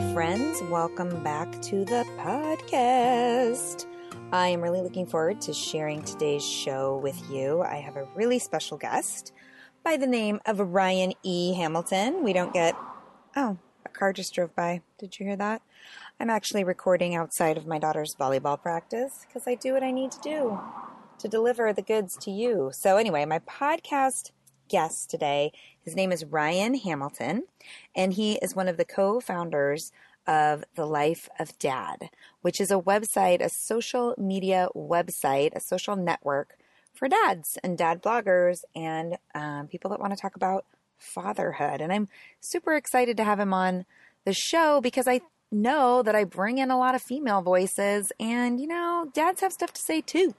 Friends. Welcome back to the podcast. I am really looking forward to sharing today's show with you. I have a really special guest by the name of Ryan E. Hamilton. We don't get. Oh, a car just drove by. Did you hear that? I'm actually recording outside of my daughter's volleyball practice because I do what I need to do to deliver the goods to you. So, anyway, my podcast guest today. His name is Ryan Hamilton, and he is one of the co founders of The Life of Dad, which is a website, a social media website, a social network for dads and dad bloggers and um, people that want to talk about fatherhood. And I'm super excited to have him on the show because I know that I bring in a lot of female voices, and you know, dads have stuff to say too.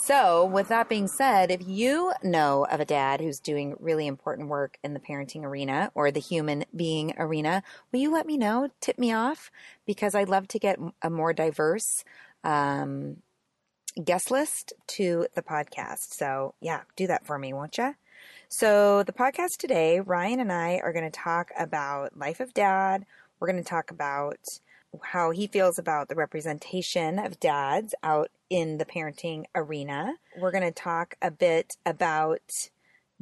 So, with that being said, if you know of a dad who's doing really important work in the parenting arena or the human being arena, will you let me know? Tip me off because I'd love to get a more diverse um, guest list to the podcast. So, yeah, do that for me, won't you? So, the podcast today, Ryan and I are going to talk about life of dad. We're going to talk about how he feels about the representation of dads out in the parenting arena. We're going to talk a bit about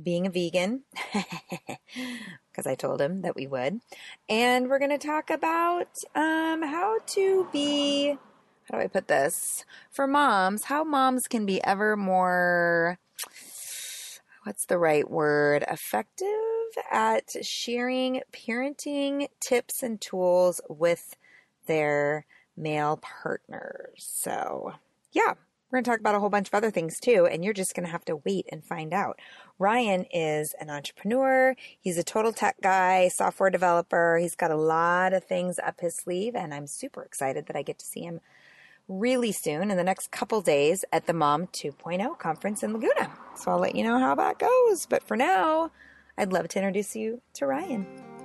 being a vegan because I told him that we would. And we're going to talk about um, how to be, how do I put this? For moms, how moms can be ever more, what's the right word? Effective at sharing parenting tips and tools with their male partners. So, yeah, we're going to talk about a whole bunch of other things too, and you're just going to have to wait and find out. Ryan is an entrepreneur. He's a total tech guy, software developer. He's got a lot of things up his sleeve, and I'm super excited that I get to see him really soon in the next couple days at the Mom 2.0 conference in Laguna. So I'll let you know how that goes. But for now, I'd love to introduce you to Ryan.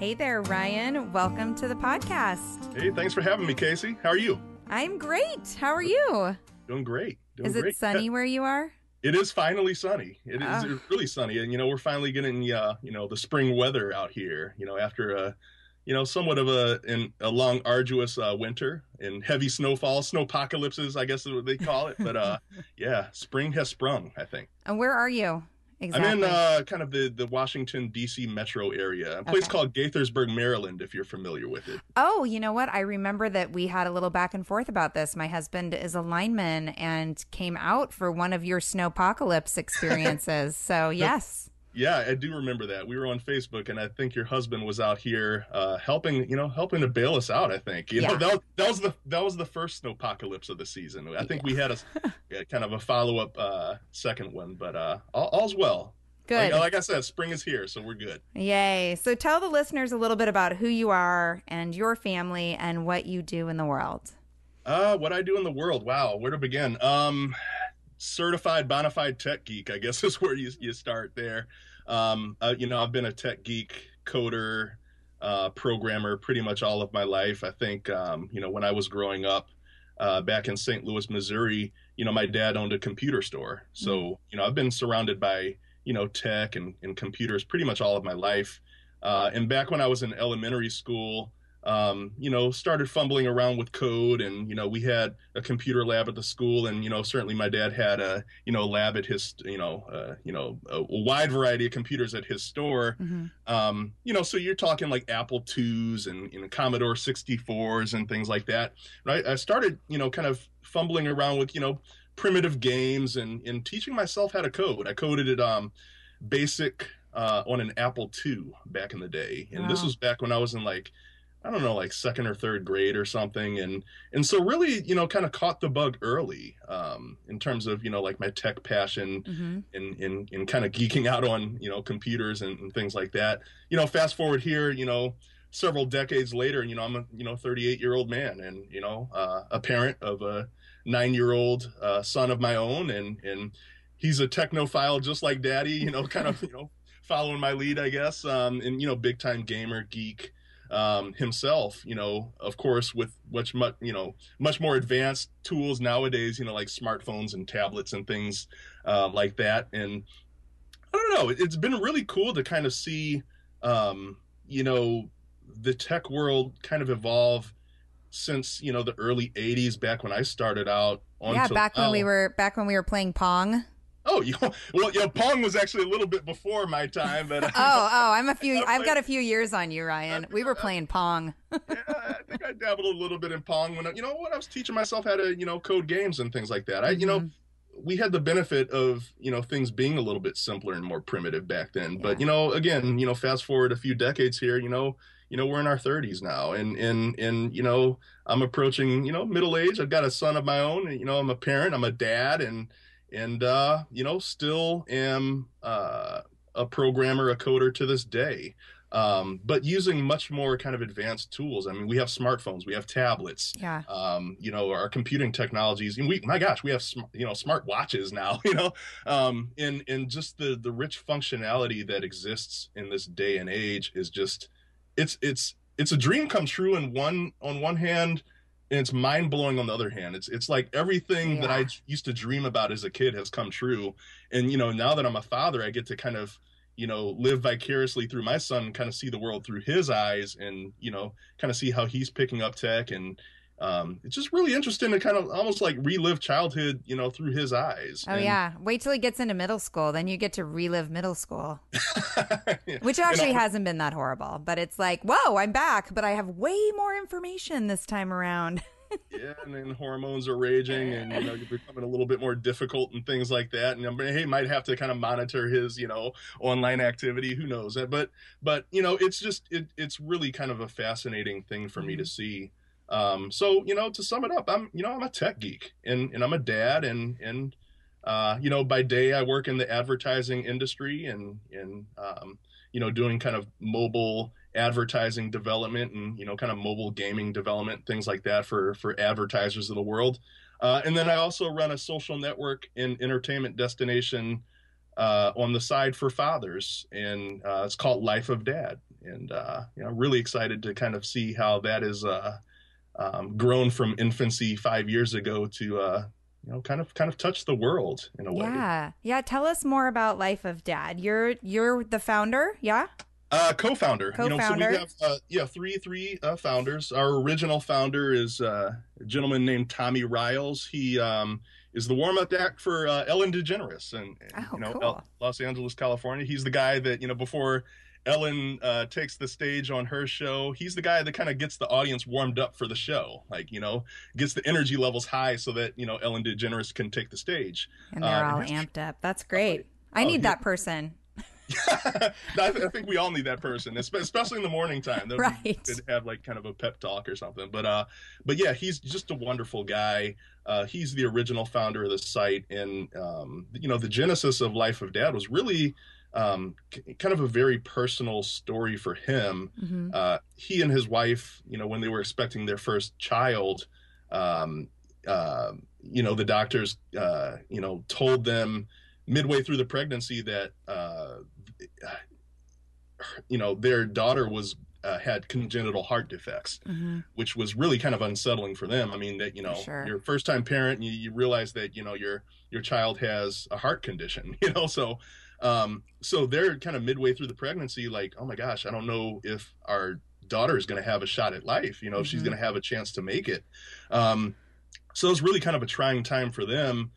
Hey there, Ryan. Welcome to the podcast. Hey, thanks for having me, Casey. How are you? I'm great. How are you? Doing great. Doing is it great. sunny where you are? It is finally sunny. It is oh. really sunny, and you know we're finally getting uh, you know the spring weather out here. You know after a you know somewhat of a in, a long arduous uh, winter and heavy snowfall, snow apocalypses, I guess is what they call it. But uh, yeah, spring has sprung. I think. And where are you? Exactly. I'm in uh, kind of the, the Washington, D.C. metro area, a place okay. called Gaithersburg, Maryland, if you're familiar with it. Oh, you know what? I remember that we had a little back and forth about this. My husband is a lineman and came out for one of your snowpocalypse experiences. so, yes. Yeah, I do remember that. We were on Facebook, and I think your husband was out here uh, helping, you know, helping to bail us out. I think, you know, that, was, that was the that was the first snowpocalypse of the season. I think yeah. we had a yeah, kind of a follow up uh, second one, but uh, all, all's well. Good. Like, like, I said, spring is here, so we're good. Yay! So tell the listeners a little bit about who you are and your family and what you do in the world. Uh, what I do in the world. Wow, where to begin? Um, certified bona fide tech geek, I guess is where you, you start there. Um, uh, you know, I've been a tech geek, coder, uh, programmer pretty much all of my life. I think, um, you know, when I was growing up uh, back in St. Louis, Missouri, you know, my dad owned a computer store. So, mm. you know, I've been surrounded by, you know, tech and, and computers pretty much all of my life. Uh, and back when I was in elementary school, um, you know, started fumbling around with code, and you know, we had a computer lab at the school, and you know, certainly my dad had a you know lab at his you know uh, you know a, wide variety of computers at his store. Mm-hmm. Um, you know, so you're talking like Apple IIs and, and Commodore 64s and things like that. Right? I started you know kind of fumbling around with you know primitive games and and teaching myself how to code. I coded it um basic uh, on an Apple II back in the day, and wow. this was back when I was in like I don't know, like second or third grade or something. And and so really, you know, kind of caught the bug early um, in terms of, you know, like my tech passion mm-hmm. and, and, and kind of geeking out on, you know, computers and, and, things like that. You know, fast forward here, you know, several decades later, and you know, I'm a, you know, 38 year old man and, you know, uh, a parent of a nine year old uh, son of my own. And, and he's a technophile just like daddy, you know, kind of, you know, following my lead, I guess. Um, and, you know, big time gamer, geek um, himself, you know, of course, with much, much, you know, much more advanced tools nowadays, you know, like smartphones and tablets and things uh, like that. And I don't know, it's been really cool to kind of see, um, you know, the tech world kind of evolve since you know the early 80s back when i started out yeah back now. when we were back when we were playing pong Oh, you well, you know, Pong was actually a little bit before my time, but oh, oh, I'm a few. I've got a few years on you, Ryan. We were playing Pong. yeah, I think I dabbled a little bit in Pong when I, you know what I was teaching myself how to you know code games and things like that. I mm-hmm. you know mm-hmm. we had the benefit of you know things being a little bit simpler and more primitive back then. But you know, again, you know, fast forward a few decades here, you know, you know, we're in our 30s now, and and and you know, I'm approaching you know middle age. I've got a son of my own. And, you know, I'm a parent. I'm a dad, and and uh, you know still am uh, a programmer a coder to this day. Um, but using much more kind of advanced tools i mean we have smartphones we have tablets yeah. um, you know our computing technologies and we my gosh we have sm- you know smart watches now you know? Um, and and just the the rich functionality that exists in this day and age is just it's it's it's a dream come true in one on one hand and it's mind blowing on the other hand. It's it's like everything yeah. that I used to dream about as a kid has come true, and you know now that I'm a father, I get to kind of you know live vicariously through my son, kind of see the world through his eyes, and you know kind of see how he's picking up tech and um, it's just really interesting to kind of almost like relive childhood, you know, through his eyes. Oh and, yeah, wait till he gets into middle school, then you get to relive middle school, yeah. which actually hasn't been that horrible. But it's like, whoa, I'm back, but I have way more information this time around. yeah, and then hormones are raging, and you know, you're becoming a little bit more difficult and things like that. And I mean, he might have to kind of monitor his, you know, online activity. Who knows? But but you know, it's just it, it's really kind of a fascinating thing for me to mm-hmm. see um, so you know, to sum it up, I'm you know I'm a tech geek and and I'm a dad and and uh, you know by day I work in the advertising industry and and um, you know doing kind of mobile advertising development and you know kind of mobile gaming development things like that for for advertisers of the world. Uh, and then I also run a social network and entertainment destination uh, on the side for fathers, and uh, it's called Life of Dad. And uh, you know, really excited to kind of see how that is uh, um, grown from infancy five years ago to uh, you know kind of kind of touch the world in a way. Yeah, yeah. Tell us more about Life of Dad. You're you're the founder, yeah. Uh, co-founder. Co-founder. You know, so we have uh, yeah three three uh, founders. Our original founder is uh, a gentleman named Tommy Riles. He um, is the warm-up act for uh, Ellen DeGeneres, and, and oh, you know cool. Los Angeles, California. He's the guy that you know before Ellen uh, takes the stage on her show. He's the guy that kind of gets the audience warmed up for the show, like you know, gets the energy levels high so that you know Ellen DeGeneres can take the stage. And they're um, all amped up. That's great. I oh, need that person. I, think we all need that person, especially in the morning time. That right. Could have like kind of a pep talk or something. But uh, but yeah, he's just a wonderful guy. Uh, he's the original founder of the site, and um, you know, the genesis of Life of Dad was really um, kind of a very personal story for him. Mm-hmm. Uh, he and his wife, you know, when they were expecting their first child, um, uh, you know, the doctors, uh, you know, told them midway through the pregnancy that uh, you know, their daughter was uh, had congenital heart defects, mm-hmm. which was really kind of unsettling for them. I mean, that you know, sure. you're a first time parent, you, you realize that you know your your child has a heart condition, you know, so um, so they're kind of midway through the pregnancy, like, oh my gosh, I don't know if our daughter is going to have a shot at life, you know, mm-hmm. if she's going to have a chance to make it. Um, so it was really kind of a trying time for them.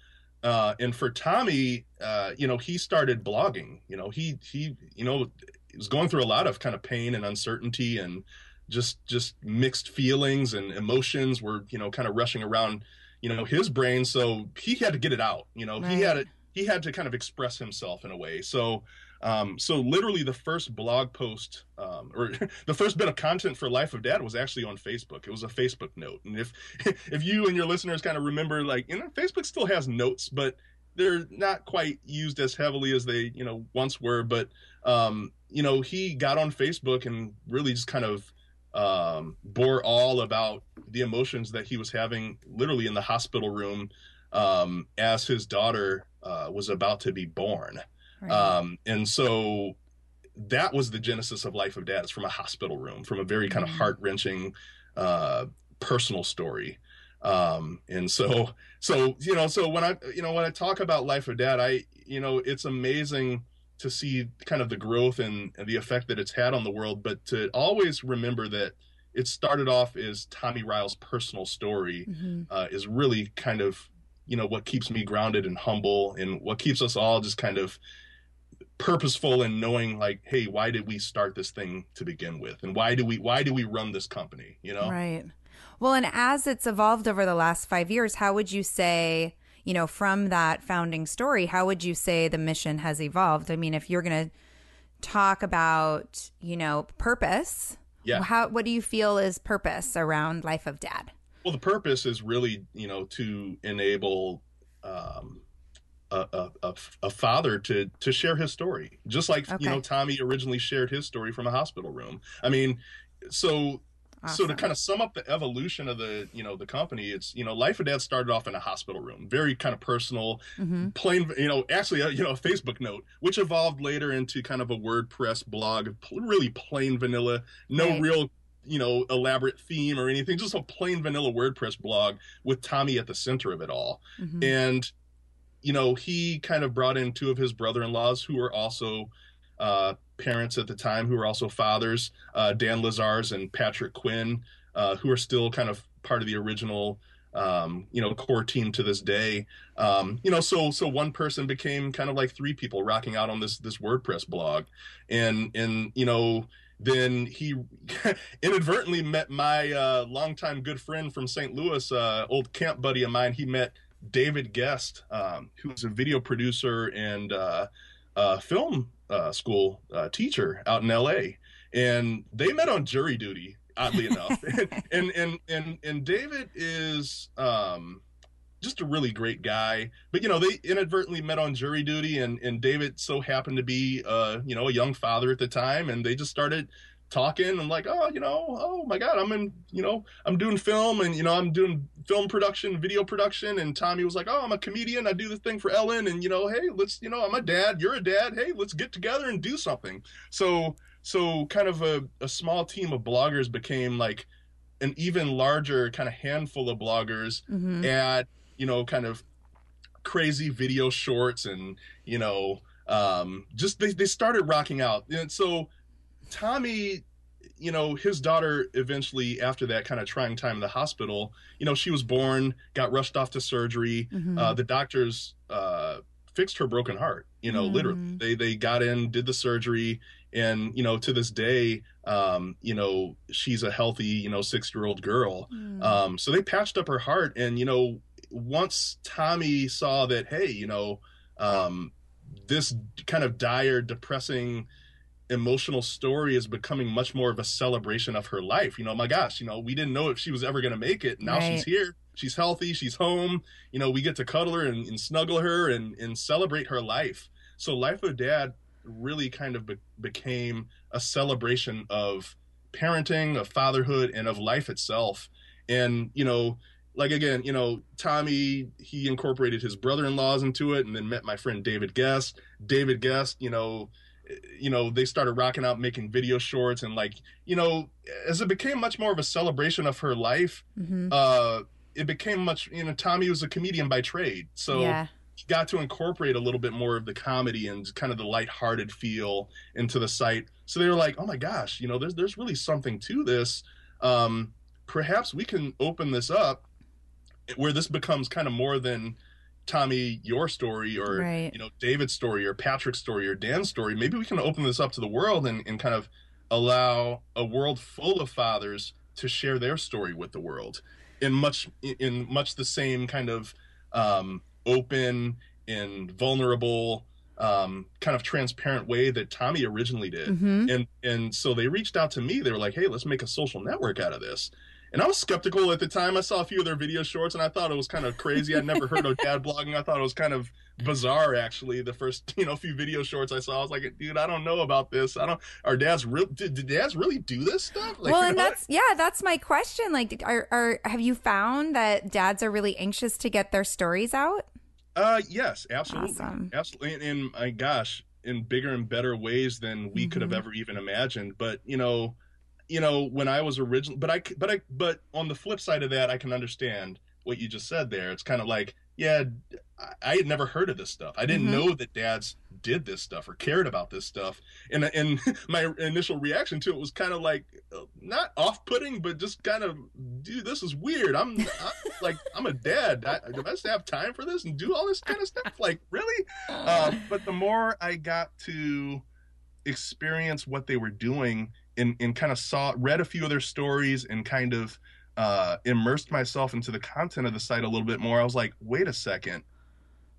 Uh, and for Tommy, uh, you know, he started blogging. You know, he he, you know, was going through a lot of kind of pain and uncertainty and just just mixed feelings and emotions were you know kind of rushing around you know his brain. So he had to get it out. You know, right. he had it. He had to kind of express himself in a way. So um, so literally, the first blog post um, or the first bit of content for Life of Dad was actually on Facebook. It was a Facebook note, and if if you and your listeners kind of remember, like you know, Facebook still has notes, but they're not quite used as heavily as they you know once were. But um, you know, he got on Facebook and really just kind of um, bore all about the emotions that he was having, literally in the hospital room um, as his daughter uh, was about to be born. Right. Um, and so that was the genesis of Life of Dad. It's from a hospital room, from a very kind mm-hmm. of heart wrenching uh, personal story. Um, and so, so you know, so when I, you know, when I talk about Life of Dad, I, you know, it's amazing to see kind of the growth and, and the effect that it's had on the world, but to always remember that it started off as Tommy Riles' personal story mm-hmm. uh, is really kind of you know what keeps me grounded and humble and what keeps us all just kind of purposeful and knowing like hey why did we start this thing to begin with? And why do we why do we run this company you know? Right. Well and as it's evolved over the last 5 years how would you say you know from that founding story how would you say the mission has evolved? I mean if you're going to talk about you know purpose yeah. how what do you feel is purpose around life of dad well the purpose is really you know to enable um a, a, a, father to to share his story, just like okay. you know Tommy originally shared his story from a hospital room. I mean, so Awesome. So to kind of sum up the evolution of the you know the company, it's you know Life of Dad started off in a hospital room, very kind of personal, mm-hmm. plain you know actually a, you know a Facebook note, which evolved later into kind of a WordPress blog, really plain vanilla, no right. real you know elaborate theme or anything, just a plain vanilla WordPress blog with Tommy at the center of it all, mm-hmm. and you know, he kind of brought in two of his brother-in-laws who were also uh, parents at the time, who were also fathers, uh, Dan Lazars and Patrick Quinn, uh, who are still kind of part of the original, um, you know, core team to this day. Um, you know, so so one person became kind of like three people rocking out on this this WordPress blog, and and you know then he inadvertently met my uh, longtime good friend from St. Louis, uh, old camp buddy of mine. He met David Guest, um, who's a video producer and uh, uh, film uh, school uh, teacher out in L.A. And they met on jury duty, oddly enough. and, and and and David is um, just a really great guy. But you know, they inadvertently met on jury duty, and and David so happened to be uh, you know a young father at the time, and they just started talking and like, oh, you know, oh my God, I'm in, you know, I'm doing film and, you know, I'm doing film production, video production. And Tommy was like, oh, I'm a comedian. I do this thing for Ellen. And, you know, hey, let's, you know, I'm a dad. You're a dad. Hey, let's get together and do something. So, so kind of a, a small team of bloggers became like an even larger kind of handful of bloggers mm-hmm. at, you know, kind of crazy video shorts and, you know, um, just they, they started rocking out. And so, Tommy, you know, his daughter eventually, after that kind of trying time in the hospital, you know, she was born, got rushed off to surgery. Mm-hmm. Uh, the doctors uh, fixed her broken heart. You know, mm literally, they they got in, did the surgery, and you know, to this day, um, you know, she's a healthy, you know, six year old girl. Mm. Um, so they patched up her heart, and you know, once Tommy saw that, hey, you know, um, this kind of dire, depressing emotional story is becoming much more of a celebration of her life. You know, my gosh, you know, we didn't know if she was ever going to make it. Now right. she's here. She's healthy. She's home. You know, we get to cuddle her and, and snuggle her and, and celebrate her life. So, Life of Dad really kind of be- became a celebration of parenting, of fatherhood, and of life itself. And, you know, like again, you know, Tommy, he incorporated his brother in laws into it and then met my friend David Guest. David Guest, you know, you know they started rocking out making video shorts and like you know as it became much more of a celebration of her life mm-hmm. uh it became much you know tommy was a comedian by trade so yeah. he got to incorporate a little bit more of the comedy and kind of the light-hearted feel into the site so they were like oh my gosh you know there's there's really something to this um perhaps we can open this up where this becomes kind of more than Tommy, your story, or right. you know, David's story, or Patrick's story, or Dan's story. Maybe we can open this up to the world and, and kind of allow a world full of fathers to share their story with the world in much in much the same kind of um, open and vulnerable um, kind of transparent way that Tommy originally did. Mm-hmm. And and so they reached out to me. They were like, "Hey, let's make a social network out of this." And I was skeptical at the time. I saw a few of their video shorts and I thought it was kind of crazy. I'd never heard of dad blogging. I thought it was kind of bizarre actually. The first, you know, few video shorts I saw, I was like, dude, I don't know about this. I don't are dads real did, did dads really do this stuff? Like, well, and that's yeah, that's my question. Like are are have you found that dads are really anxious to get their stories out? Uh yes, absolutely. Awesome. Absolutely. And, and my gosh, in bigger and better ways than we mm-hmm. could have mm-hmm. ever even imagined. But, you know, you know when i was original but i but i but on the flip side of that i can understand what you just said there. It's kind of like yeah i had never heard of this stuff. I didn't mm-hmm. know that dads did this stuff or cared about this stuff. And and my initial reaction to it was kind of like not off-putting but just kind of dude this is weird. I'm, I'm like i'm a dad. I, do i have time for this and do all this kind of stuff? Like really? Uh, but the more i got to experience what they were doing and, and kind of saw read a few of their stories and kind of uh, immersed myself into the content of the site a little bit more. I was like, wait a second.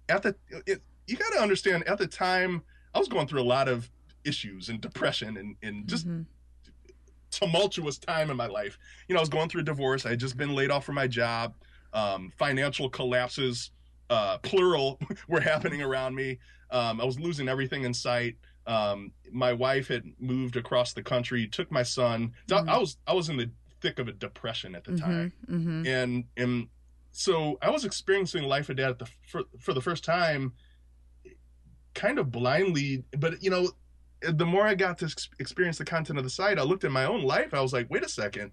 At the it, you got to understand at the time I was going through a lot of issues and depression and, and just mm-hmm. tumultuous time in my life. You know, I was going through a divorce. I had just been laid off from my job. Um, financial collapses, uh, plural, were happening around me. Um, I was losing everything in sight um, my wife had moved across the country, took my son. Mm-hmm. I, was I was in the thick of a depression at the mm-hmm, time, mm-hmm. and and so I was experiencing life of dad the, for for the first time, kind of blindly. But you know, the more I got to experience the content of the site, I looked at my own life. I was like, wait a second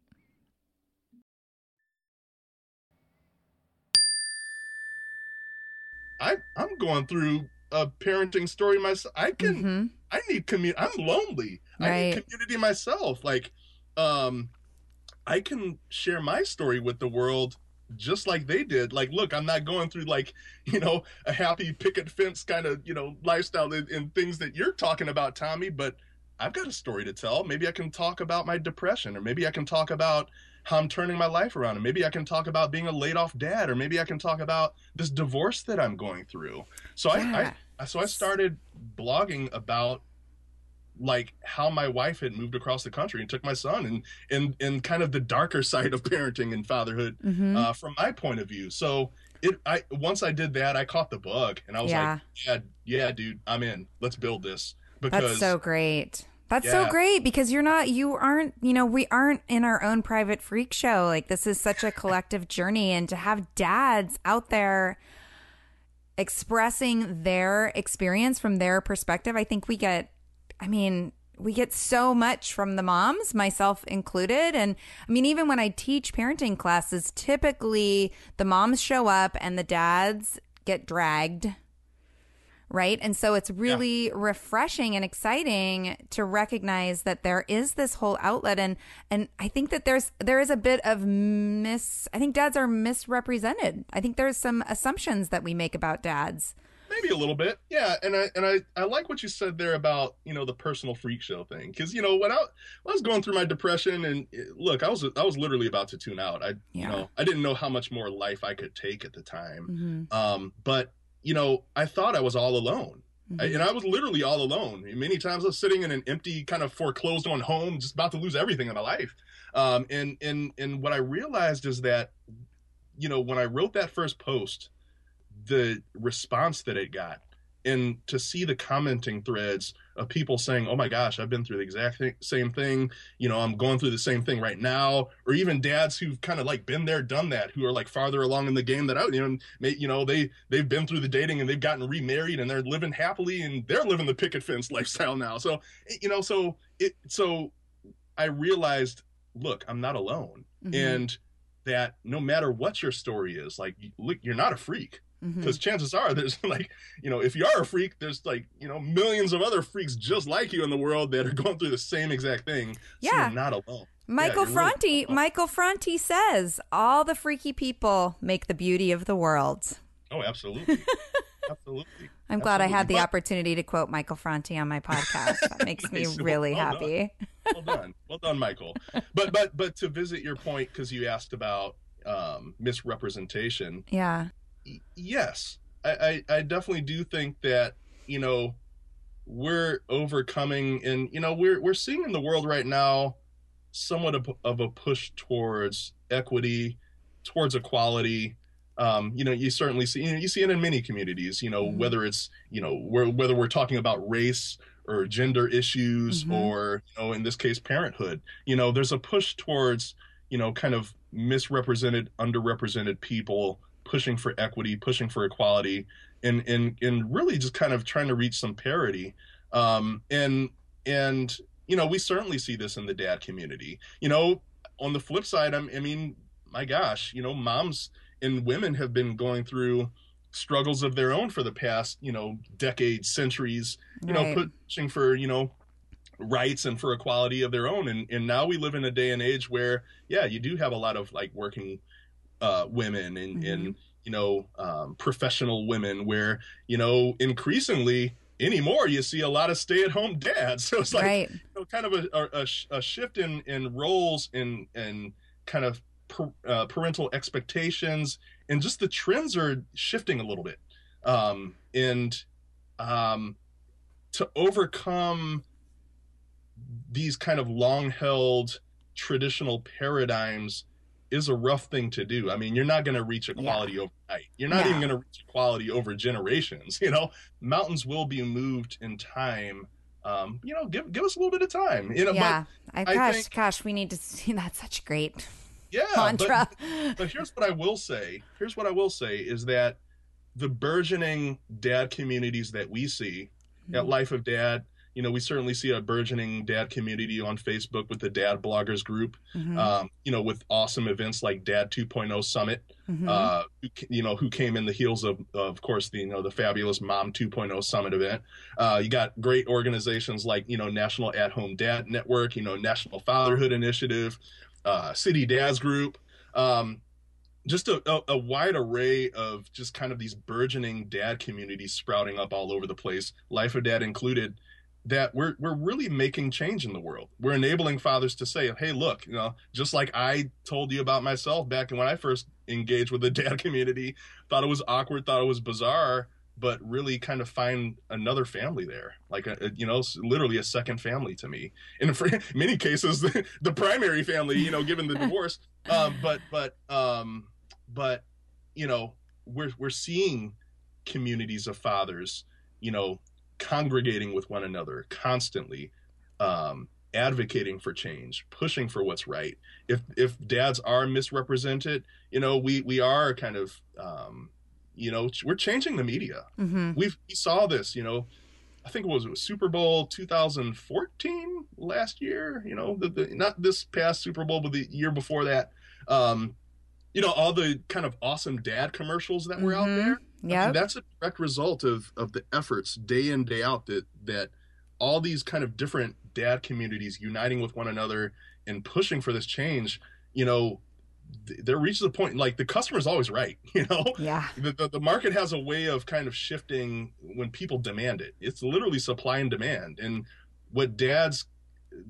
I I'm going through a parenting story myself. I can Mm-hmm. I need community. I'm lonely. I need community myself. Like, um, I can share my story with the world just like they did. Like, look, I'm not going through like you know a happy picket fence kind of you know lifestyle and, and things that you're talking about, Tommy. But I've got a story to tell. Maybe I can talk about my depression, or maybe I can talk about how I'm turning my life around, and maybe I can talk about being a laid off dad, or maybe I can talk about this divorce that I'm going through. So Yeah. I, I so I started blogging about like how my wife had moved across the country and took my son and and and kind of the darker side of parenting and fatherhood Mm-hmm. uh, from my point of view. So it I once I did that, I caught the bug and I was Yeah. like, yeah, yeah, dude, I'm in. Let's build this because That's so great. That's so great because you're not, you aren't, you know, we aren't in our own private freak show. Like, this is such a collective journey. And to have dads out there expressing their experience from their perspective, I think we get, I mean, we get so much from the moms, myself included. And I mean, even when I teach parenting classes, typically the moms show up and the dads get dragged right? And so it's really refreshing and exciting to recognize that there is this whole outlet and and I think that there's there is a bit of mis I think dads are misrepresented. I think there's some assumptions that we make about dads. maybe a little bit yeah and i and i i like what you said there about you know the personal freak show thing because you know when I, when I was going through my depression and eh, look i was i was literally about to tune out i Yeah. you know i didn't know how much more life i could take at the time Mm-hmm. um but you know i thought i was all alone. I, and i was literally all alone. Many times i was sitting in an empty kind of foreclosed on home just about to lose everything in my life. Um and and and what i realized is that you know when i wrote that first post the response that it got and to see the commenting threads of people saying oh my gosh i've been through the exact thing, same thing. You know i'm going through the same thing right now. Or even dads who've kind of like been there done that who are like farther along in the game that i you know may, you know they they've been through the dating and they've gotten remarried and they're living happily and they're living the picket fence lifestyle now. So you know so it so i realized look i'm not alone. Mm-hmm. and that no matter what your story is like look you're not a freak Mm-hmm. because chances are there's like you know if you are a freak there's like you know millions of other freaks just like you in the world that are going through the same exact thing so Yeah. you're not alone Michael you're really alone. Michael Franti says all the freaky people make the beauty of the world. oh absolutely absolutely I'm glad I had the But- opportunity to quote Michael Franti on my podcast. That makes Nice. me really Well happy. well done well done michael but but but to visit your point because you asked about um misrepresentation Yeah. Yes I, I i definitely do think that you know we're overcoming and you know we're we're seeing in the world right now somewhat of, of a push towards equity towards equality um, you know you certainly see you, know, you see it in many communities you know Mhm. whether it's you know where, whether we're talking about race or gender issues Mhm. or you know in this case parenthood you know there's a push towards you know kind of misrepresented underrepresented people pushing for equity pushing for equality and and and really just kind of trying to reach some parity. Um and and you know we certainly see this in the dad community. You know on the flip side I'm, i mean my gosh you know moms and women have been going through struggles of their own for the past you know decades centuries you Right. know pushing for you know rights and for equality of their own. And and now we live in a day and age where yeah you do have a lot of like working uh women and Mhm. and you know um professional women where you know increasingly anymore you see a lot of stay-at-home dads so it's like Right. you know, kind of a, a, a shift in in roles and and kind of per, uh, parental expectations and just the trends are shifting a little bit um and um to overcome these kind of long held traditional paradigms is a rough thing to do. I mean, you're not going to reach equality overnight. You're not No. even going to reach equality over generations. You know, mountains will be moved in time. Um, you know, give give us a little bit of time. You know, yeah. I, I gosh, think- gosh, we need to see that's such great yeah, but- mantra. but here's what I will say. Here's what I will say is that the burgeoning dad communities that we see at Life of Dad, you know, we certainly see a burgeoning dad community on Facebook with the dad bloggers group. Mhm, Um, you know, with awesome events like Dad 2.0 Summit, mhm. uh, you know, who came in the heels of, of course, the you know the fabulous Mom 2.0 Summit event. Uh, you got great organizations like you know National At Home Dad Network, you know National Fatherhood Initiative, uh, City Dads Group. Um, just a, a, a wide array of just kind of these burgeoning dad communities sprouting up all over the place, Life of Dad included. That we're we're really making change in the world. We're enabling fathers to say, "Hey, look, you know, just like I told you about myself back when I first engaged with the dad community, thought it was awkward, thought it was bizarre, but really kind of find another family there, like a, a- you know, literally a second family to me. And for many cases, the, the primary family, you know, given the divorce. Um, but but um, but you know, we're we're seeing communities of fathers, you know, congregating with one another constantly, um, advocating for change, pushing for what's right. If if dads are misrepresented, you know, we we are kind of um, you know, we're changing the media. Mhm. We've we saw this, you know, I think it was, it was Super Bowl 2014 last year, you know, the, the not this past Super Bowl, but the year before that. Um, you know, all the kind of awesome dad commercials that were out Mhm. There. I mean, that's a direct result of of the efforts day in day out that that all these kind of different dad communities uniting with one another and pushing for this change. You know, there reaches a point like the customer's always right. You know, yeah. the, the, the market has a way of kind of shifting when people demand it. It's literally supply and demand. And what dads,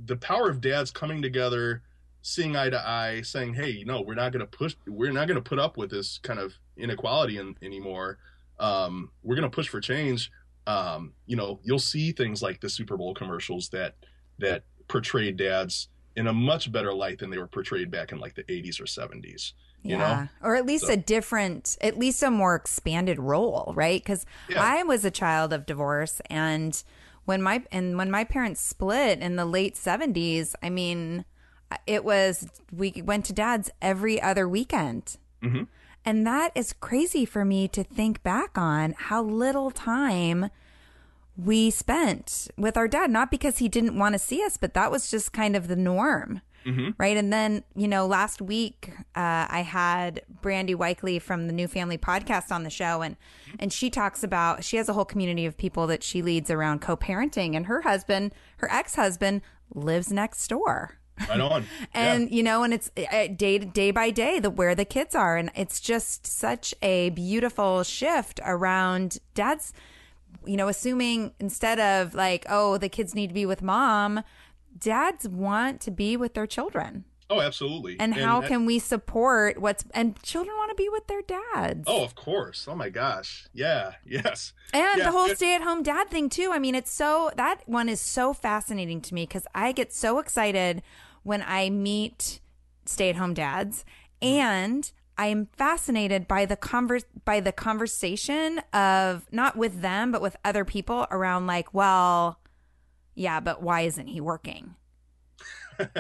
the power of dads coming together, seeing eye to eye, saying, "Hey, no, we're not going to push. We're not going to put up with this kind of inequality in, anymore. Um, we're going to push for change." Um, you know, you'll see things like the Super Bowl commercials that that portray dads in a much better light than they were portrayed back in like the 80s or 70s. You know? yeah. Or at least So- a different, at least a more expanded role, right? Because Yeah. I was a child of divorce and when my and when my parents split in the late 70s, I mean, it was we went to dad's every other weekend. Mhm. And that is crazy for me to think back on how little time we spent with our dad, not because he didn't want to see us, but that was just kind of the norm. Mhm. Right. And then, you know, last week uh, I had Brandy Weikley from the New Family podcast on the show and and she talks about she has a whole community of people that she leads around co-parenting and her husband, her ex-husband lives next door. Right on. And you know, and it's uh, day to day by day the where the kids are, and it's just such a beautiful shift around dad's. You know, assuming instead of like, oh, the kids need to be with mom, dads want to be with their children. Oh, absolutely. And, how that- can we support what's and children want to be with their dads? Oh, of course. Oh my gosh. Yeah. Yes. And Yeah, the whole stay at home dad thing too. I mean, it's so that one is so fascinating to me because I get so excited when I meet stay at home dads mm-hmm. and I am fascinated by the converse by the conversation of not with them but with other people around like, well, yeah, but why isn't he working?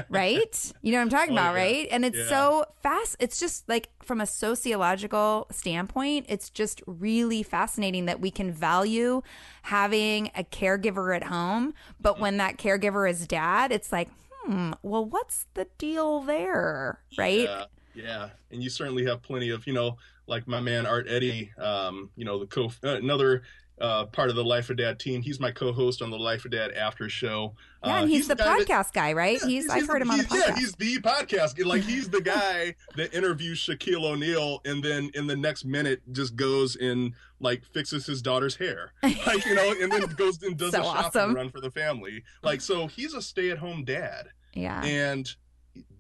Right? You know what I'm talking Oh, about, yeah. right? And it's Yeah. so fast. It's just like from a sociological standpoint, it's just really fascinating that we can value having a caregiver at home, but when that caregiver is dad, it's like, hmm, well, what's the deal there, right? Yeah. Yeah. And you certainly have plenty of, you know, like my man Art Eddy, um, you know, the co uh, another uh, part of the Life of Dad team. He's my co-host on the Life of Dad After Show. Yeah, and Uh, he's, the, guy that- podcast guy, right? yeah, he's, I've heard him on the podcast. Yeah, he's the podcast. Like he's the guy that interviews Shaquille O'Neal, and then in the next minute just goes and like fixes his daughter's hair, like you know, and then goes and does So a shopping awesome. run for the family. Like so, he's a stay-at-home dad, yeah, and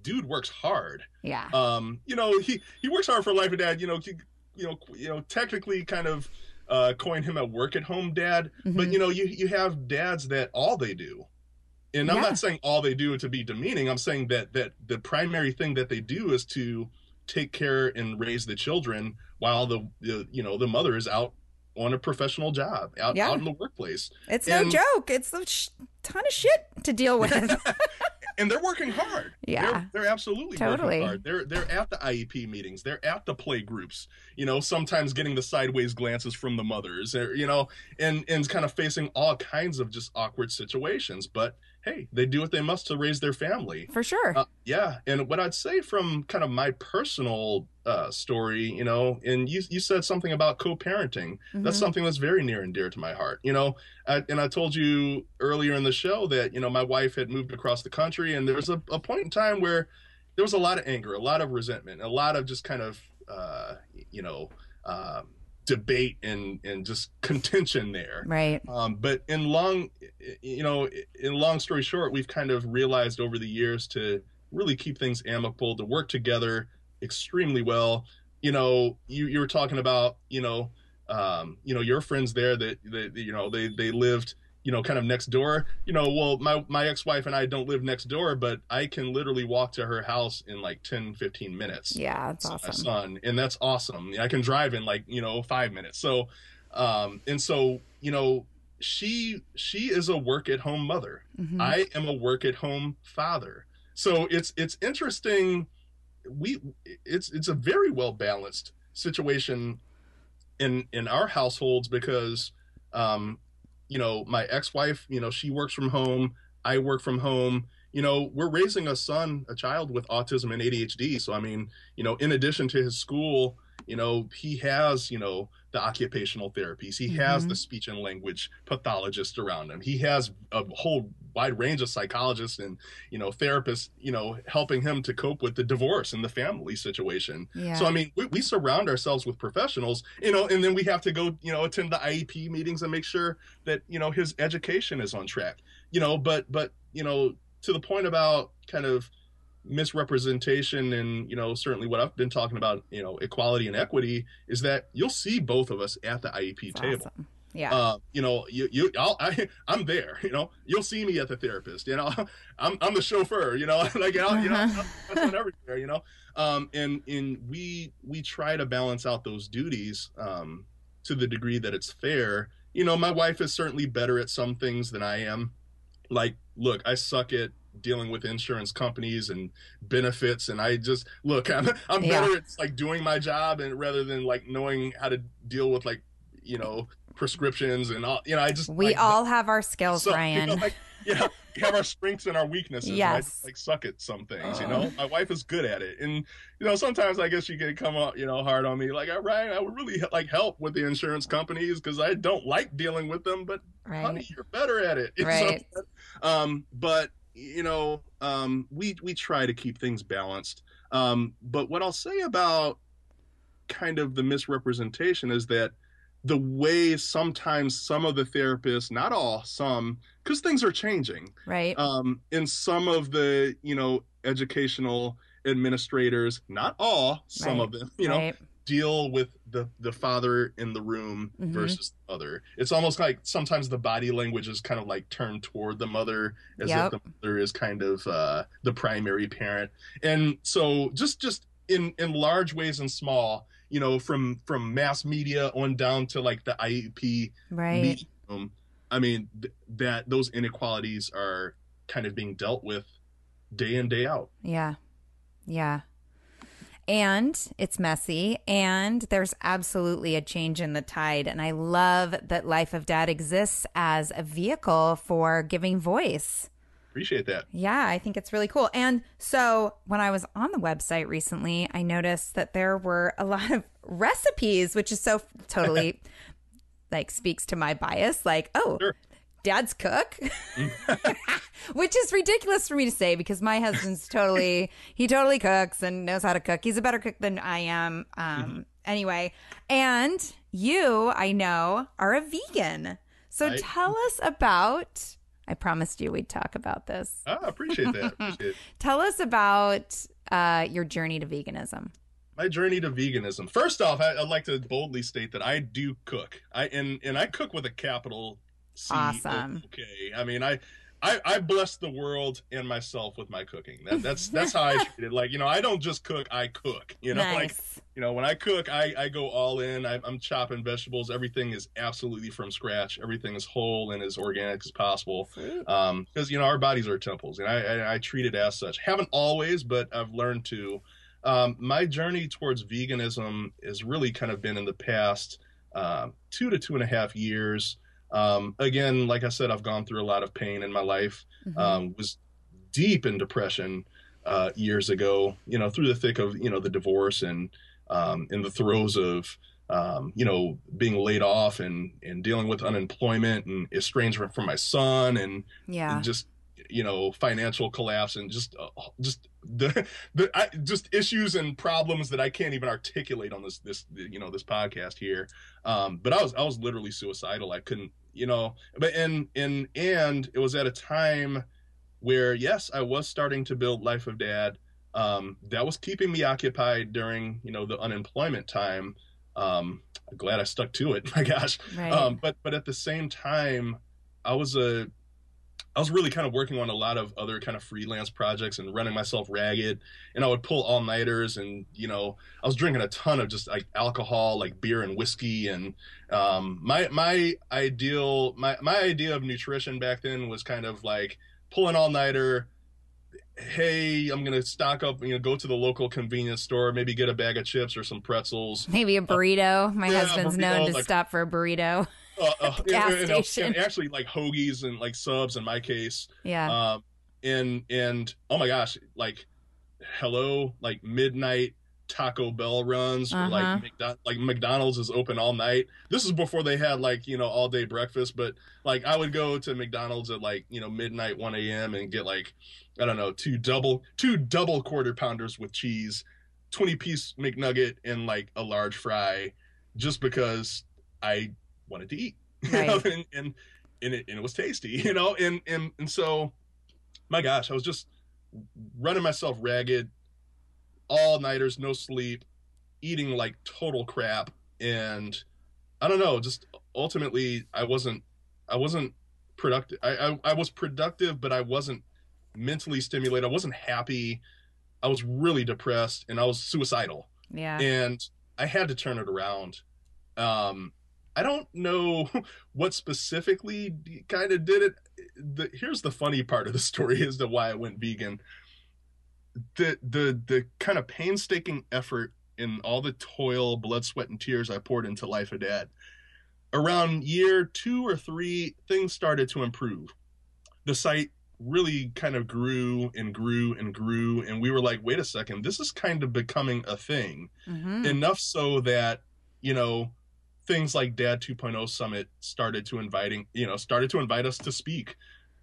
dude works hard. yeah, Um, you know, he he works hard for Life of Dad. You know, he, you know, you know, technically kind of uh, coin him a work-at-home dad, but Mhm. you know, you you have dads that all they do. And I'm not saying all they do to be demeaning. I'm saying that that the primary thing that they do is to take care and raise the children while the, the you know the mother is out on a professional job out, Yeah. out in the workplace it's and- no joke. It's a sh- ton of shit to deal with. and they're working hard. Yeah. they're, they're absolutely Totally. working hard. They're they're at the IEP meetings. They're at the play groups. You know, sometimes getting the sideways glances from the mothers. You know, and and kind of facing all kinds of just awkward situations. But hey, they do what they must to raise their family. For sure. Uh, yeah, and what I'd say from kind of my personal uh, story, you know, and you you said something about co-parenting. That's Mhm. something that's very near and dear to my heart. You know, I, and I told you earlier in the show that you know my wife had moved across the country, and there was a, a point in time where there was a lot of anger, a lot of resentment, a lot of just kind of uh, you know um, debate and and just contention there. right. Um, but in long, you know, in long story short, we've kind of realized over the years to really keep things amicable, to work together extremely well. You know, you you were talking about, you know, um, you know, your friends there that, that you know they they lived, you know, kind of next door. You know, well, my my ex-wife and I don't live next door, but I can literally walk to her house in like 10, 15 minutes Yeah, that's my awesome. son and that's awesome i can drive in like you know five minutes so um and so you know she she is a work at home mother Mhm. i am a work at home father so it's it's interesting we it's it's a very well balanced situation in in our households because um you know my ex-wife you know she works from home i work from home. You know we're raising a son a child with autism and adhd so i mean you know in addition to his school you know he has you know the occupational therapies he has Mhm. the speech and language pathologist around him he has a whole wide range of psychologists and you know therapists you know helping him to cope with the divorce and the family situation yeah. so I mean, we, we surround ourselves with professionals, you know, and then we have to go, you know, attend the IEP meetings and make sure that you know his education is on track, you know. But but you know, to the point about kind of misrepresentation and you know certainly what I've been talking about, you know, equality and equity is that you'll see both of us at the IEP That's table. awesome. Yeah. Uh, you know, you you I'll, I I'm there. You know, you'll see me at the therapist. You know, I'm I'm the chauffeur. You know, like I'll, you know, Uh-huh. I'm everywhere. You know, um, and and we we try to balance out those duties um, to the degree that it's fair. You know, my wife is certainly better at some things than I am. Like, look, I suck at dealing with insurance companies and benefits and I just look I'm I'm Yeah. better at like doing my job and rather than like knowing how to deal with like you know prescriptions and all you know I just we like, all have our skills, so, you Ryan. know, like, yeah, we have our strengths and our weaknesses. Yes. just, like suck at some things, you know. My wife is good at it, and you know sometimes I guess you can come up, you know, hard on me. Like, all right, I would really like help with the insurance companies because I don't like dealing with them, but right. honey, you're better at it. So, Right. um, but you know, um, we we try to keep things balanced. Um, but what I'll say about kind of the misrepresentation is that the way sometimes some of the therapists, not all, some, because things are changing. Right. Um, in some of the you know educational administrators, not all, some Right. of them, you know, right. Deal with the the father in the room Mhm. versus the mother. It's almost like sometimes the body language is kind of like turned toward the mother as Yep. if the mother is kind of uh, the primary parent. And so just just in in large ways and small, you know, from from mass media on down to like the IEP Right. medium, I mean th- that those inequalities are kind of being dealt with day in day out. Yeah. Yeah. And it's messy, and there's absolutely a change in the tide. And I love that Life of Dad exists as a vehicle for giving voice. Appreciate that. Yeah, I think it's really cool. And so when I was on the website recently, I noticed that there were a lot of recipes, which is so totally like speaks to my bias. Like, oh, Sure. Dad's cook, which is ridiculous for me to say because my husband's totally he totally cooks and knows how to cook. He's a better cook than I am. Um, anyway, and you, I know, are a vegan. So I- tell us about. I promised you we'd talk about this. Ah, appreciate that. Appreciate. Tell us about uh, your journey to veganism. my journey to veganism. First off, I, I'd like to boldly state that I do cook. I and and I cook with a capital C. Awesome. Okay. I mean, I. I, I bless the world and myself with my cooking. That, that's that's how I treat it. Like you know, I don't just cook; I cook. You know, like you know, when I cook, I, I go all in. I, I'm chopping vegetables. Everything is absolutely from scratch. Everything is whole and as organic as possible. Sweet. Um, because you know our bodies are temples, and I, I I treat it as such. Haven't always, but I've learned to. Um, my journey towards veganism has really kind of been in the past um, two to two and a half years. Um, again, like I said, I've gone through a lot of pain in my life Mhm. um, was deep in depression uh, years ago. You know, through the thick of you know the divorce and um, in the throes of um, you know being laid off and and dealing with unemployment and estrangement from my son and, yeah. and just you know financial collapse and just uh, just the the I, just issues and problems that I can't even articulate on this this you know this podcast here. Um, but I was I was literally suicidal. I couldn't you know but in in and it was at a time where yes I was starting to build Life of Dad. Um, that was keeping me occupied during you know the unemployment time. Um, glad I stuck to it. My gosh. right. Um, but but at the same time, I was a I was really kind of working on a lot of other kind of freelance projects and running myself ragged. And I would pull all nighters, and you know, I was drinking a ton of just like alcohol, like beer and whiskey. And um, my my ideal my my idea of nutrition back then was kind of like pulling all nighter. Hey, I'm gonna stock up. You know, go to the local convenience store, maybe get a bag of chips or some pretzels. Maybe a burrito. My yeah, husband's burrito, known to like- stop for a burrito. Uh, uh, Gas and- station. and actually, like hoagies and like subs in my case. Yeah. um and and oh my gosh like hello like midnight taco bell runs or Uh-huh. like McDo- like mcdonald's is open all night this is before they had like you know all day breakfast but like i would go to mcdonald's at like you know midnight 1 a.m and get like i don't know two double two double quarter pounders with cheese 20 piece mcnugget and like a large fry just because i wanted to eat you know, Right. and, and and it, and it was tasty you know and and and so my gosh i was just running myself ragged all nighters no sleep eating like total crap and i don't know just ultimately i wasn't i wasn't productive I, I i was productive but i wasn't mentally stimulated i wasn't happy i was really depressed and i was suicidal yeah. and I had to turn it around. Um, I don't know what specifically kind of did it. The, here's the funny part of the story as to why I went vegan. The the the kind of painstaking effort and all the toil, blood, sweat, and tears I poured into Life of Dad. Around year two or three, things started to improve. The site really kind of grew and grew and grew, and we were like, wait a second, this is kind of becoming a thing Mhm. enough so that you know things like dad 2.0 summit started to inviting you know started to invite us to speak.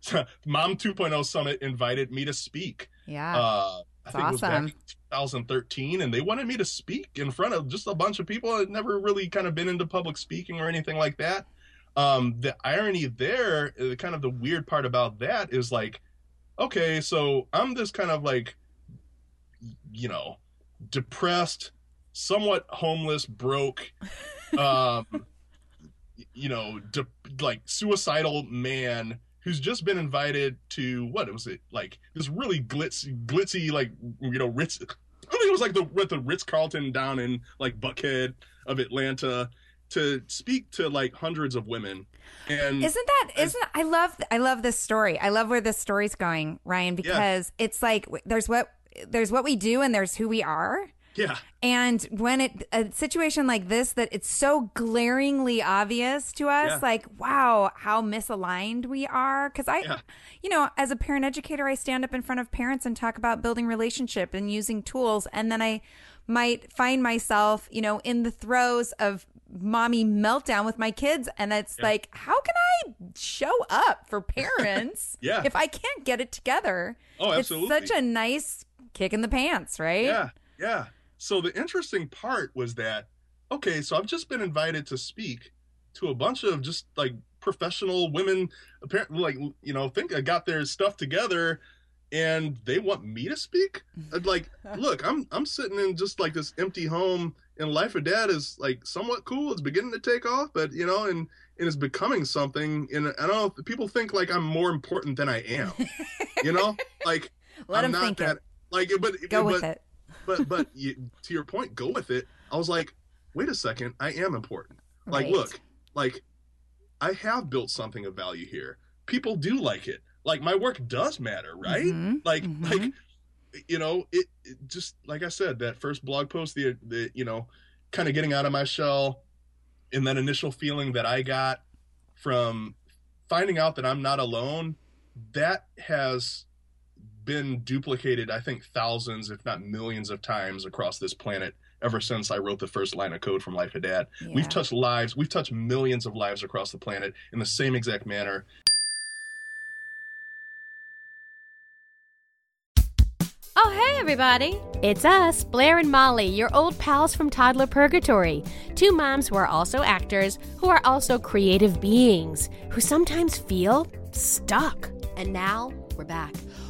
Mom 2.0 summit invited me to speak. Yeah. uh i think it was back in 2013 and they wanted me to speak in front of just a bunch of people i'd never really kind of been into public speaking or anything like that. Um the irony there uh, kind of the weird part about that is like okay so i'm this kind of like you know depressed somewhat homeless broke um you know de- like suicidal man who's just been invited to what was it like this really glitzy glitzy like you know ritz i think it was like the what the ritz carlton down in like buckhead of atlanta to speak to like hundreds of women and Isn't that isn't I love I love this story. I love where this story's going, Ryan, because it's like there's what there's what we do and there's who we are. Yeah And when it a situation like this that it's so glaringly obvious to us, Yeah. like wow, how misaligned we are. Because I, Yeah. you know, as a parent educator, I stand up in front of parents and talk about building relationship and using tools, and then I might find myself, you know, in the throes of mommy meltdown with my kids and it's yeah. like how can i show up for parents yeah. if i can't get it together oh absolutely it's such a nice kick in the pants right yeah yeah so the interesting part was that okay so i've just been invited to speak to a bunch of just like professional women apparently like you know think i got their stuff together and they want me to speak? Like look i'm i'm sitting in just like this empty home and life of dad is like somewhat cool. It's beginning to take off but you know and and it's becoming something. And i don't know if people think like i'm more important than i am you know? Like let I'm them think that, it like but go but, with it but but you, to your point go with it i was like wait a second i am important like right. look like i have built something of value here people do like it like my work does matter right mm-hmm. like mm-hmm. like you know it, it, just like i said that first blog post the the you know kind of getting out of my shell and that initial feeling that i got from finding out that i'm not alone that has been duplicated i think thousands if not millions of times across this planet ever since i wrote the first line of code from life of dad yeah. we've touched lives we've touched millions of lives across the planet in the same exact manner Oh, hey, everybody! It's us, Blair and Molly, your old pals from Toddler Purgatory. Two moms who are also actors, who are also creative beings, who sometimes feel stuck. And now we're back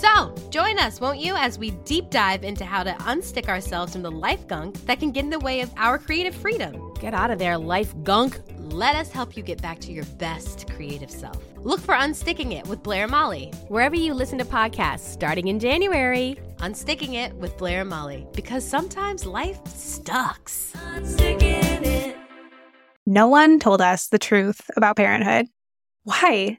So, join us, won't you, as we deep dive into how to unstick ourselves from the life gunk that can get in the way of our creative freedom. Get out of there, life gunk. Let us help you get back to your best creative self. Look for Unsticking It with Blair Molly, wherever you listen to podcasts, starting in January. Unsticking It with Blair and Molly, because sometimes life sucks. No one told us the truth about parenthood. Why?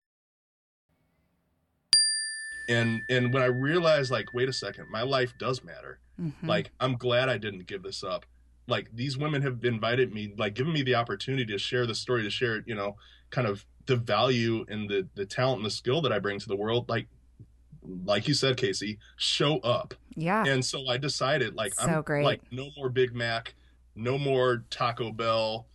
And and when I realized like wait a second, my life does matter. Mm-hmm. Like I'm glad I didn't give this up. Like these women have invited me, like given me the opportunity to share the story, to share, you know, kind of the value and the the talent and the skill that I bring to the world, like like you said, Casey, show up. Yeah. And so I decided, like, so I'm great. like, no more Big Mac, no more Taco Bell,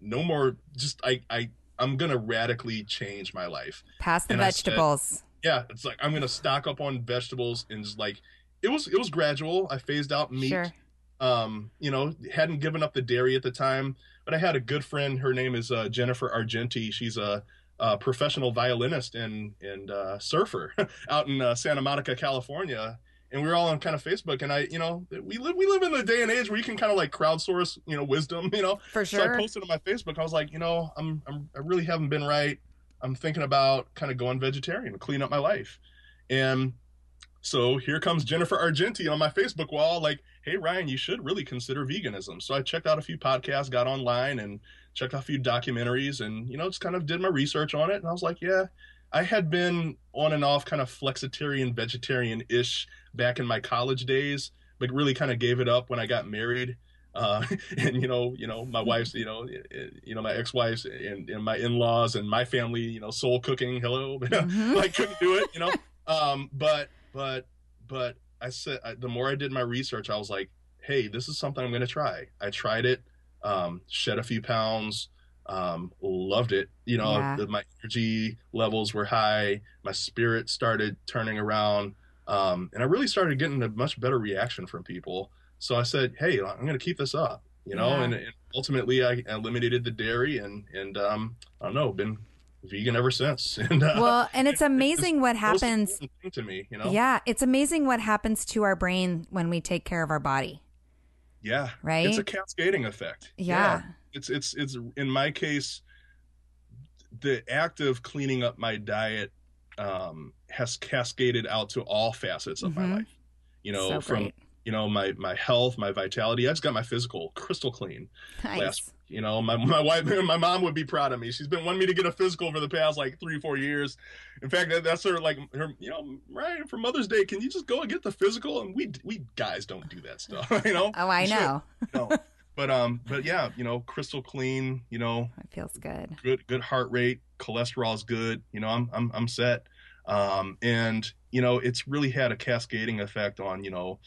no more. Just I I I'm gonna radically change my life. Pass the and vegetables. Yeah, it's like I'm gonna stock up on vegetables and just like it was it was gradual. I phased out meat. Sure. Um, you know, hadn't given up the dairy at the time. But I had a good friend. Her name is uh, Jennifer Argenti. She's a, a, professional violinist and and uh, surfer out in uh, Santa Monica, California. And we were all on kind of Facebook. And I, you know, we live we live in a day and age where you can kind of like crowdsource, you know, wisdom. You know, for sure. So I posted on my Facebook. I was like, you know, I'm, I'm I really haven't been right. I'm thinking about kind of going vegetarian, clean up my life. And so here comes Jennifer Argenti on my Facebook wall, like, hey, Ryan, you should really consider veganism. So I checked out a few podcasts, got online and checked out a few documentaries and, you know, just kind of did my research on it. And I was like, yeah, I had been on and off kind of flexitarian, vegetarian ish back in my college days, but really kind of gave it up when I got married. Uh, and you know, you know, my wife's, you know, you know, my ex-wife's and, and my in-laws and my family, you know, soul cooking. Hello, mm-hmm. I couldn't do it, you know. Um, but but but I said I, the more I did my research, I was like, hey, this is something I'm going to try. I tried it, um, shed a few pounds, um, loved it. You know, Yeah. the, my energy levels were high, my spirit started turning around, um, and I really started getting a much better reaction from people. So I said, hey, I'm going to keep this up. You know, Yeah. and, and ultimately I eliminated the dairy and and um, I don't know, been vegan ever since. And uh, Well, and it's it's amazing what happens. to me. You know, Yeah, it's amazing what happens to our brain when we take care of our body. Yeah. Right? It's a cascading effect. Yeah. It's it's it's in my case the act of cleaning up my diet um has cascaded out to all facets of Mhm. my life. You know, so from great. You know my my health, my vitality. I just got my physical crystal clean Nice. last you know, my my wife my mom would be proud of me. She's been wanting me to get a physical for the past like 3 4 years. In fact, that, that's her like her you know, Ryan for Mother's Day, can you just go and get the physical and we we guys don't do that stuff, you know? Oh, I know. no. But um, but yeah, you know, crystal clean. You know, It feels good. good good heart rate, cholesterol's good. You know, I'm I'm I'm set. Um, and you know, it's really had a cascading effect on you know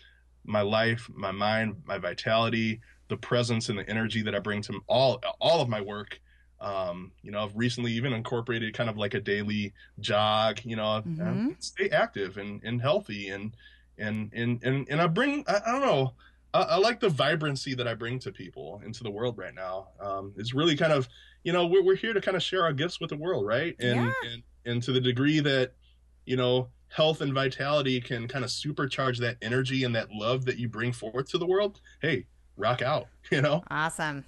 my life, my mind, my vitality, the presence and the energy that I bring to all all of my work. Um, you know, I've recently even incorporated kind of like a daily jog. You know, Mhm. stay active and and healthy and and and and and I bring I, I don't know. I, I like the vibrancy that I bring to people into the world right now. Um, it's really kind of, you know, we're, we're here to kind of share our gifts with the world, right? And, Yeah. and and to the degree that, you know, health and vitality can kind of supercharge that energy and that love that you bring forth to the world. Hey, rock out, you know? Awesome.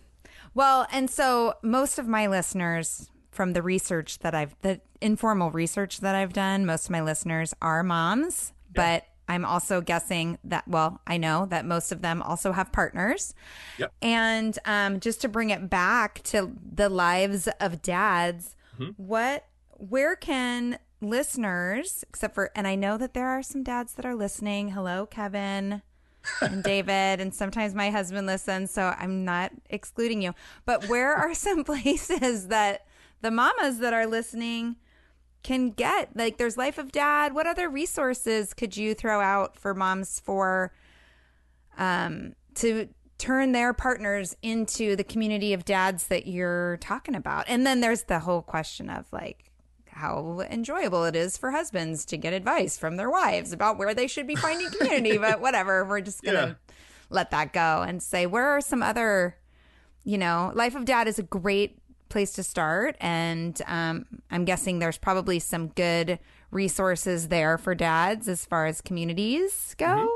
Well, and so most of my listeners from the research that I've, the informal research that I've done, most of my listeners are moms, but I'm also guessing that, well, I know that most of them also have partners. Yep. And um, just to bring it back to the lives of dads, Mhm. what, where can listeners, except for, and I know that there are some dads that are listening. Hello, Kevin and David, and sometimes my husband listens, so I'm not excluding you. But where are some places that the mamas that are listening can get? Like, there's Life of Dad. What other resources could you throw out for moms for um, to turn their partners into the community of dads that you're talking about? And then there's the whole question of like, how enjoyable it is for husbands to get advice from their wives about where they should be finding community. but whatever, we're just gonna Yeah. let that go and say where are some other, you know, Life of Dad is a great place to start, and um, I'm guessing there's probably some good resources there for dads as far as communities go.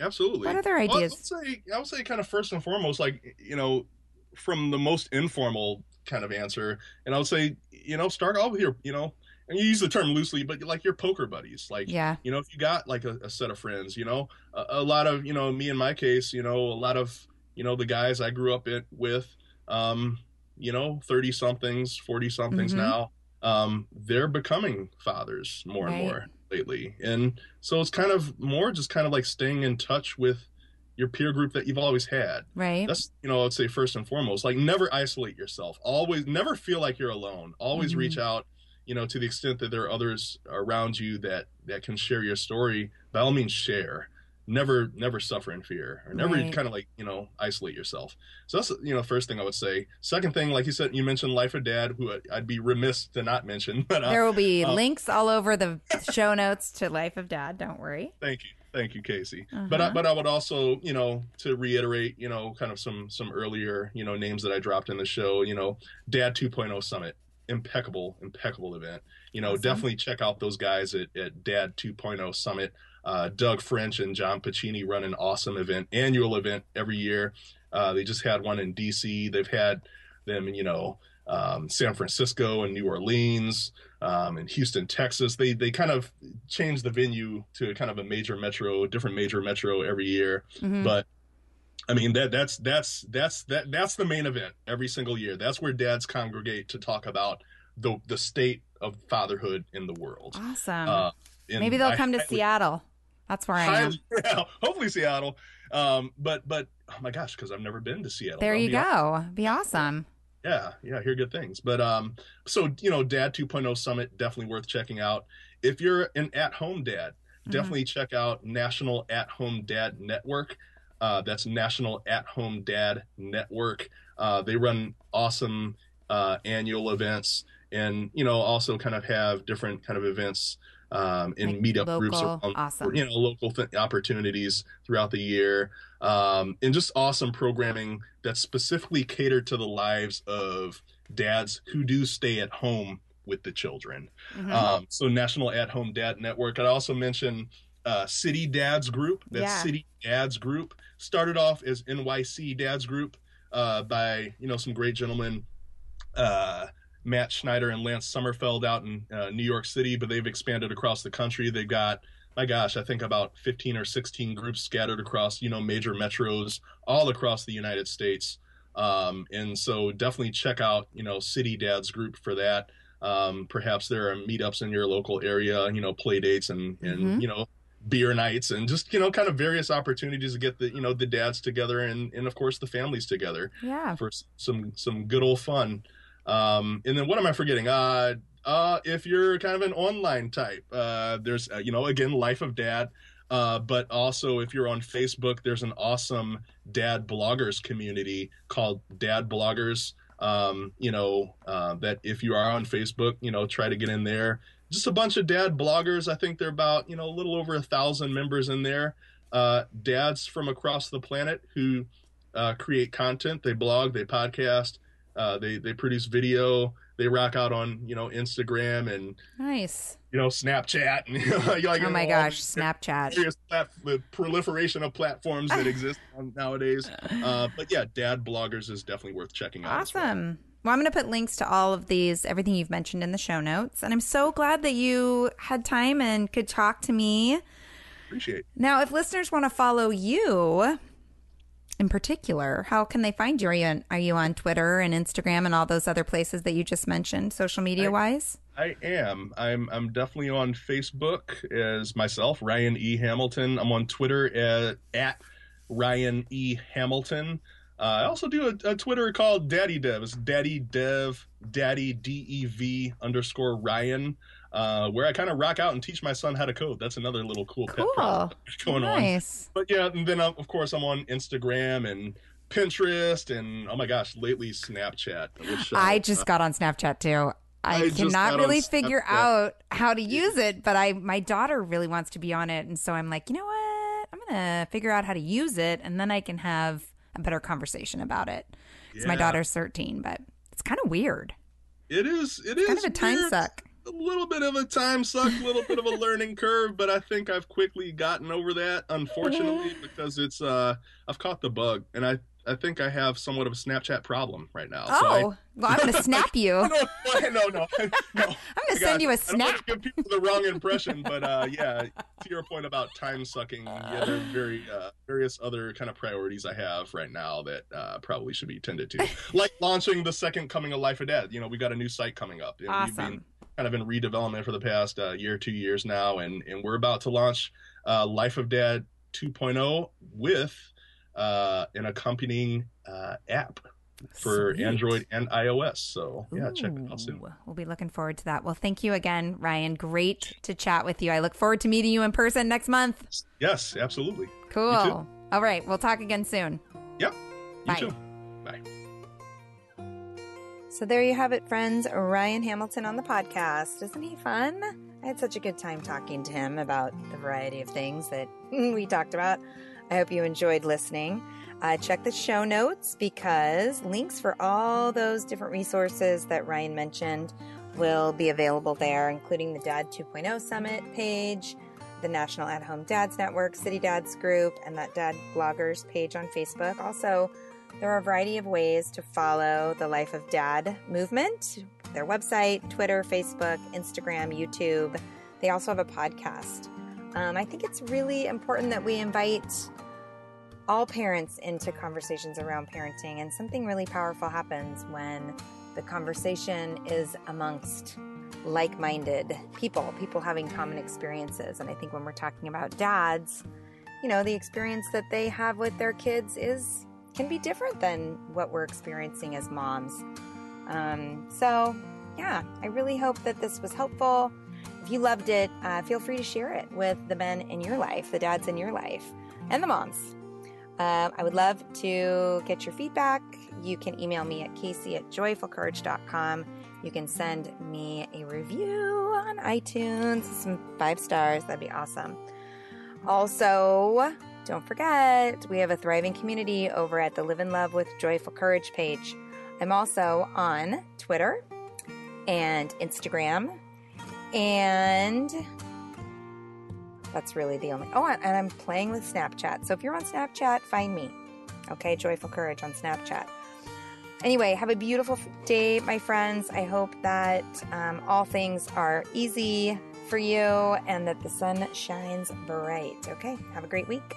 Absolutely. What other Well, ideas? I would say, I would say kind of first and foremost, like, you know, from the most informal kind of answer, and I would say, you know, start off here, you know, and you use the term loosely, but like your poker buddies, like, Yeah. you know, if you got like a, a set of friends, you know, a, a lot of, you know, me in my case, you know, a lot of, you know, the guys I grew up in, with, um, you know, 30 somethings, 40 somethings Mhm. now, um, they're becoming fathers more Right. and more lately. And so it's kind of more just kind of like staying in touch with your peer group that you've always had. Right. That's, you know, I'd say first and foremost, like never isolate yourself. Always, never feel like you're alone. Always Mhm. reach out, you know, to the extent that there are others around you that, that can share your story. By all means, share. Never, never suffer in fear or never Right. kind of like, you know, isolate yourself. So that's, you know, first thing I would say. Second thing, like you said, you mentioned Life of Dad, who I'd be remiss to not mention, but uh, there will be uh, links all over the show notes to Life of Dad. Don't worry. Thank you, thank you, Casey. But I, Uh-huh. but I would also, you know, to reiterate, you know, kind of some some earlier, you know, names that I dropped in the show. You know, Dad 2.0 Summit, impeccable, impeccable event. You know, Awesome. definitely check out those guys at, at Dad 2.0 Summit. Uh, Doug French and John Pacini run an awesome event, annual event every year. Uh, they just had one in DC. They've had them, you know, um, San Francisco and New Orleans, um, and Houston, Texas. They they kind of change the venue to kind of a major metro, different major metro every year. Mhm. But I mean that that's that's that's that that's the main event every single year. That's where dads congregate to talk about the the state of fatherhood in the world. awesome. Uh, Maybe they'll I come to highly- Seattle. That's where I am. yeah, hopefully Seattle. Um, but but oh my gosh, because I've never been to Seattle. There I'll you be go. Be awesome. yeah, yeah, hear good things. But um, so you know, Dad 2.0 Summit definitely worth checking out. If you're an at-home dad, definitely check out National At Home Dad Network. Uh, that's National At Home Dad Network. Uh, they run awesome uh, annual events, and you know also kind of have different kind of events um, in Like meetup local, groups around, awesome. you know local th- opportunities throughout the year, um, and just awesome programming that's specifically catered to the lives of dads who do stay at home with the children. Mhm. Um, so National At Home Dad Network. I'd also mention uh, City Dads Group. That's Yeah. City Dads Group. Started off as NYC Dads Group uh, by you know some great gentlemen, uh, Matt Schneider and Lance Somerfeld out in uh, New York City, but they've expanded across the country. They've got my gosh, I think about 15 or 16 groups scattered across you know major metros all across the United States. Um, and so definitely check out you know City Dads Group for that. Um, perhaps there are meetups in your local area, you know, play dates and, and Mhm. you know, beer nights and just, you know, kind of various opportunities to get the, you know, the dads together and, and of course the families together yeah. for some, some good old fun. Um, and then what am I forgetting? Uh, uh, if you're kind of an online type, uh, there's, uh, you know, again, Life of Dad. Uh, but also, if you're on Facebook, there's an awesome dad bloggers community called Dad Bloggers. Um, you know, uh, that if you are on Facebook, you know, try to get in there. Just a bunch of dad bloggers. I think they're about, you know, a little over a thousand members in there. Uh, dads from across the planet who uh, create content. They blog, they podcast, uh, they they produce video. They rock out on you know Instagram and Nice. you know Snapchat and you know, like Oh my gosh, Snapchat. plat- the proliferation of platforms that exist nowadays. Uh, but yeah, dad bloggers is definitely worth checking out. Awesome. well. Well, I'm going to put links to all of these, everything you've mentioned in the show notes. And I'm so glad that you had time and could talk to me. Appreciate. it. Now, if listeners want to follow you in particular, how can they find you? Are you on, are you on Twitter and Instagram and all those other places that you just mentioned, social media wise? I am. I'm. I'm definitely on Facebook as myself, Ryan E Hamilton. I'm on Twitter at, at Ryan E Hamilton. Uh, I also do a, a Twitter called Daddy Dev. It's Daddy Dev, Daddy D E V underscore Ryan, uh, where I kind of rock out and teach my son how to code. That's another little cool pet Cool. project going on. nice. But yeah, and then of course I'm on Instagram and Pinterest and oh my gosh, lately Snapchat. Which, uh, I just got on Snapchat too. I, I cannot really figure Snapchat. out how to use it, but I my daughter really wants to be on it, and so I'm like, you know what? I'm gonna figure out how to use it, and then I can have a better conversation about it. 'Cause my Yeah. daughter's 13, but it's kind of weird. It is. It is Kind of a time weird. suck. A little bit of a time suck, a little bit of a learning curve, but I think I've quickly gotten over that. Unfortunately, because it's uh, I've caught the bug, and I I think I have somewhat of a Snapchat problem right now. So I, Oh, well, I'm gonna snap you. no, no, no, no. I'm gonna send you a snap. to give people the wrong impression, but uh, yeah, to your point about time sucking, yeah, there are very uh, various other kind of priorities I have right now that uh, probably should be tended to, like launching the second coming of Life of Dad. You know, we got a new site coming up. and we've been Awesome. kind of in redevelopment for the past uh, year, two years now, and and we're about to launch uh, Life of Dad 2.0 with uh, an accompanying uh, app for Sweet. Android and iOS. So yeah, check it out soon. We'll be looking forward to that. Well, thank you again, Ryan. Great to chat with you. I look forward to meeting you in person next month. Yes, absolutely. Cool. All right. We'll talk again soon. Yep. You Bye. too. Bye. So there you have it, friends. Ryan Hamilton on the podcast. Isn't he fun? I had such a good time talking to him about the variety of things that we talked about. I hope you enjoyed listening. Uh, check the show notes because links for all those different resources that Ryan mentioned will be available there, including the Dad 2.0 Summit page, the National At Home Dads Network, City Dads Group, and that Dad Bloggers page on Facebook. Also, there are a variety of ways to follow the Life of Dad movement their website, Twitter, Facebook, Instagram, YouTube. They also have a podcast. Um, I think it's really important that we invite all parents into conversations around parenting, and something really powerful happens when the conversation is amongst like minded people, people having common experiences. And I think when we're talking about dads, you know, the experience that they have with their kids is can be different than what we're experiencing as moms. Um, so, yeah, I really hope that this was helpful. If you loved it, uh, feel free to share it with the men in your life, the dads in your life, and the moms. Um, I would love to get your feedback. You can email me at casey at joyfulcourage.com. You can send me a review on iTunes, some five stars. That'd be awesome. Also, don't forget, we have a thriving community over at the Live and Love with Joyful Courage page. I'm also on Twitter and Instagram, and that's really the only. Oh, and I'm playing with Snapchat. So if you're on Snapchat, find me. Okay, Joyful Courage on Snapchat. Anyway, have a beautiful day, my friends. I hope that um, all things are easy for you and that the sun shines bright. Okay, have a great week.